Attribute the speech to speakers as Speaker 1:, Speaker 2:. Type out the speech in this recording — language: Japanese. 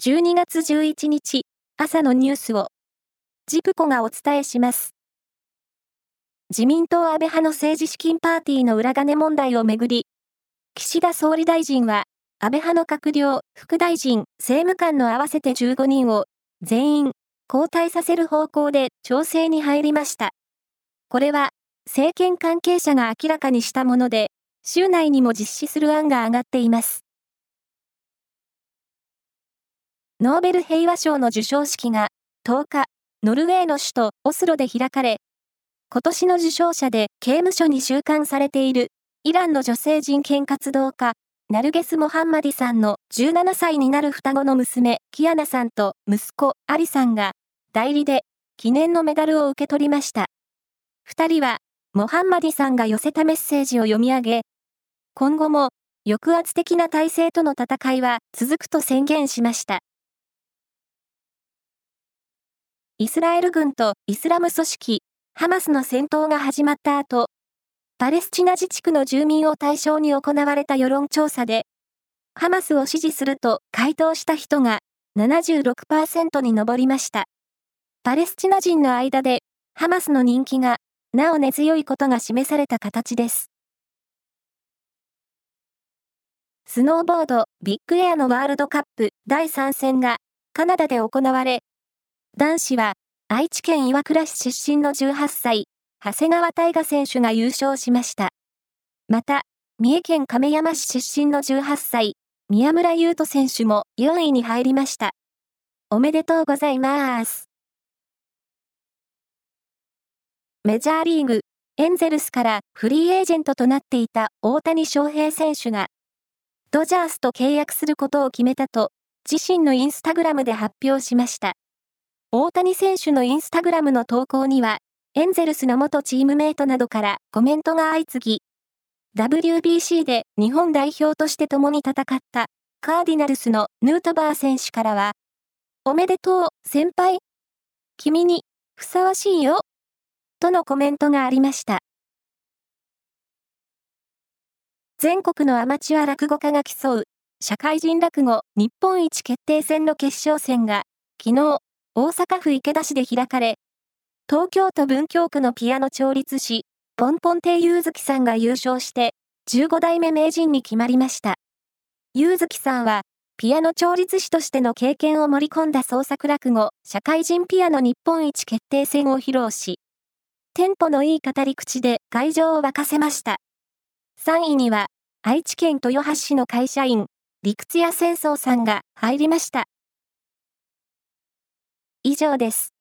Speaker 1: 12月11日朝のニュースをジプコがお伝えします。自民党安倍派の政治資金パーティーの裏金問題をめぐり、岸田総理大臣は安倍派の閣僚、副大臣、政務官の合わせて15人を全員交代させる方向で調整に入りました。これは政権関係者が明らかにしたもので、週内にも実施する案が上がっています。ノーベル平和賞の授賞式が10日、ノルウェーの首都オスロで開かれ、今年の受賞者で刑務所に収監されているイランの女性人権活動家、ナルゲス・モハンマディさんの17歳になる双子の娘、キアナさんと息子、アリさんが代理で記念のメダルを受け取りました。二人は、モハンマディさんが寄せたメッセージを読み上げ、今後も抑圧的な体制との戦いは続くと宣言しました。イスラエル軍とイスラム組織、ハマスの戦闘が始まった後、パレスチナ自治区の住民を対象に行われた世論調査で、ハマスを支持すると回答した人が76%に上りました。パレスチナ人の間で、ハマスの人気がなお根強いことが示された形です。スノーボードビッグエアのワールドカップ第3戦がカナダで行われ、男子は愛知県岩倉市出身の18歳、長谷川大河選手が優勝しました。また、三重県亀山市出身の18歳、宮村優斗選手も4位に入りました。おめでとうございます。メジャーリーグ、エンゼルスからフリーエージェントとなっていた大谷翔平選手が、ドジャースと契約することを決めたと、自身のインスタグラムで発表しました。大谷選手のインスタグラムの投稿には、エンゼルスの元チームメイトなどからコメントが相次ぎ、WBC で日本代表として共に戦ったカーディナルスのヌートバー選手からは、おめでとう、先輩。君にふさわしいよ。とのコメントがありました。全国のアマチュア落語家が競う社会人落語日本一決定戦の決勝戦が昨日大阪府池田市で開かれ、東京都文京区のピアノ調律師、ポンポン亭ゆうずきさんが優勝して、15代目名人に決まりました。ゆうずきさんは、ピアノ調律師としての経験を盛り込んだ創作落語、社会人ピアノ日本一決定戦を披露し、テンポのいい語り口で会場を沸かせました。3位には、愛知県豊橋市の会社員、陸津屋戦争さんが入りました。以上です。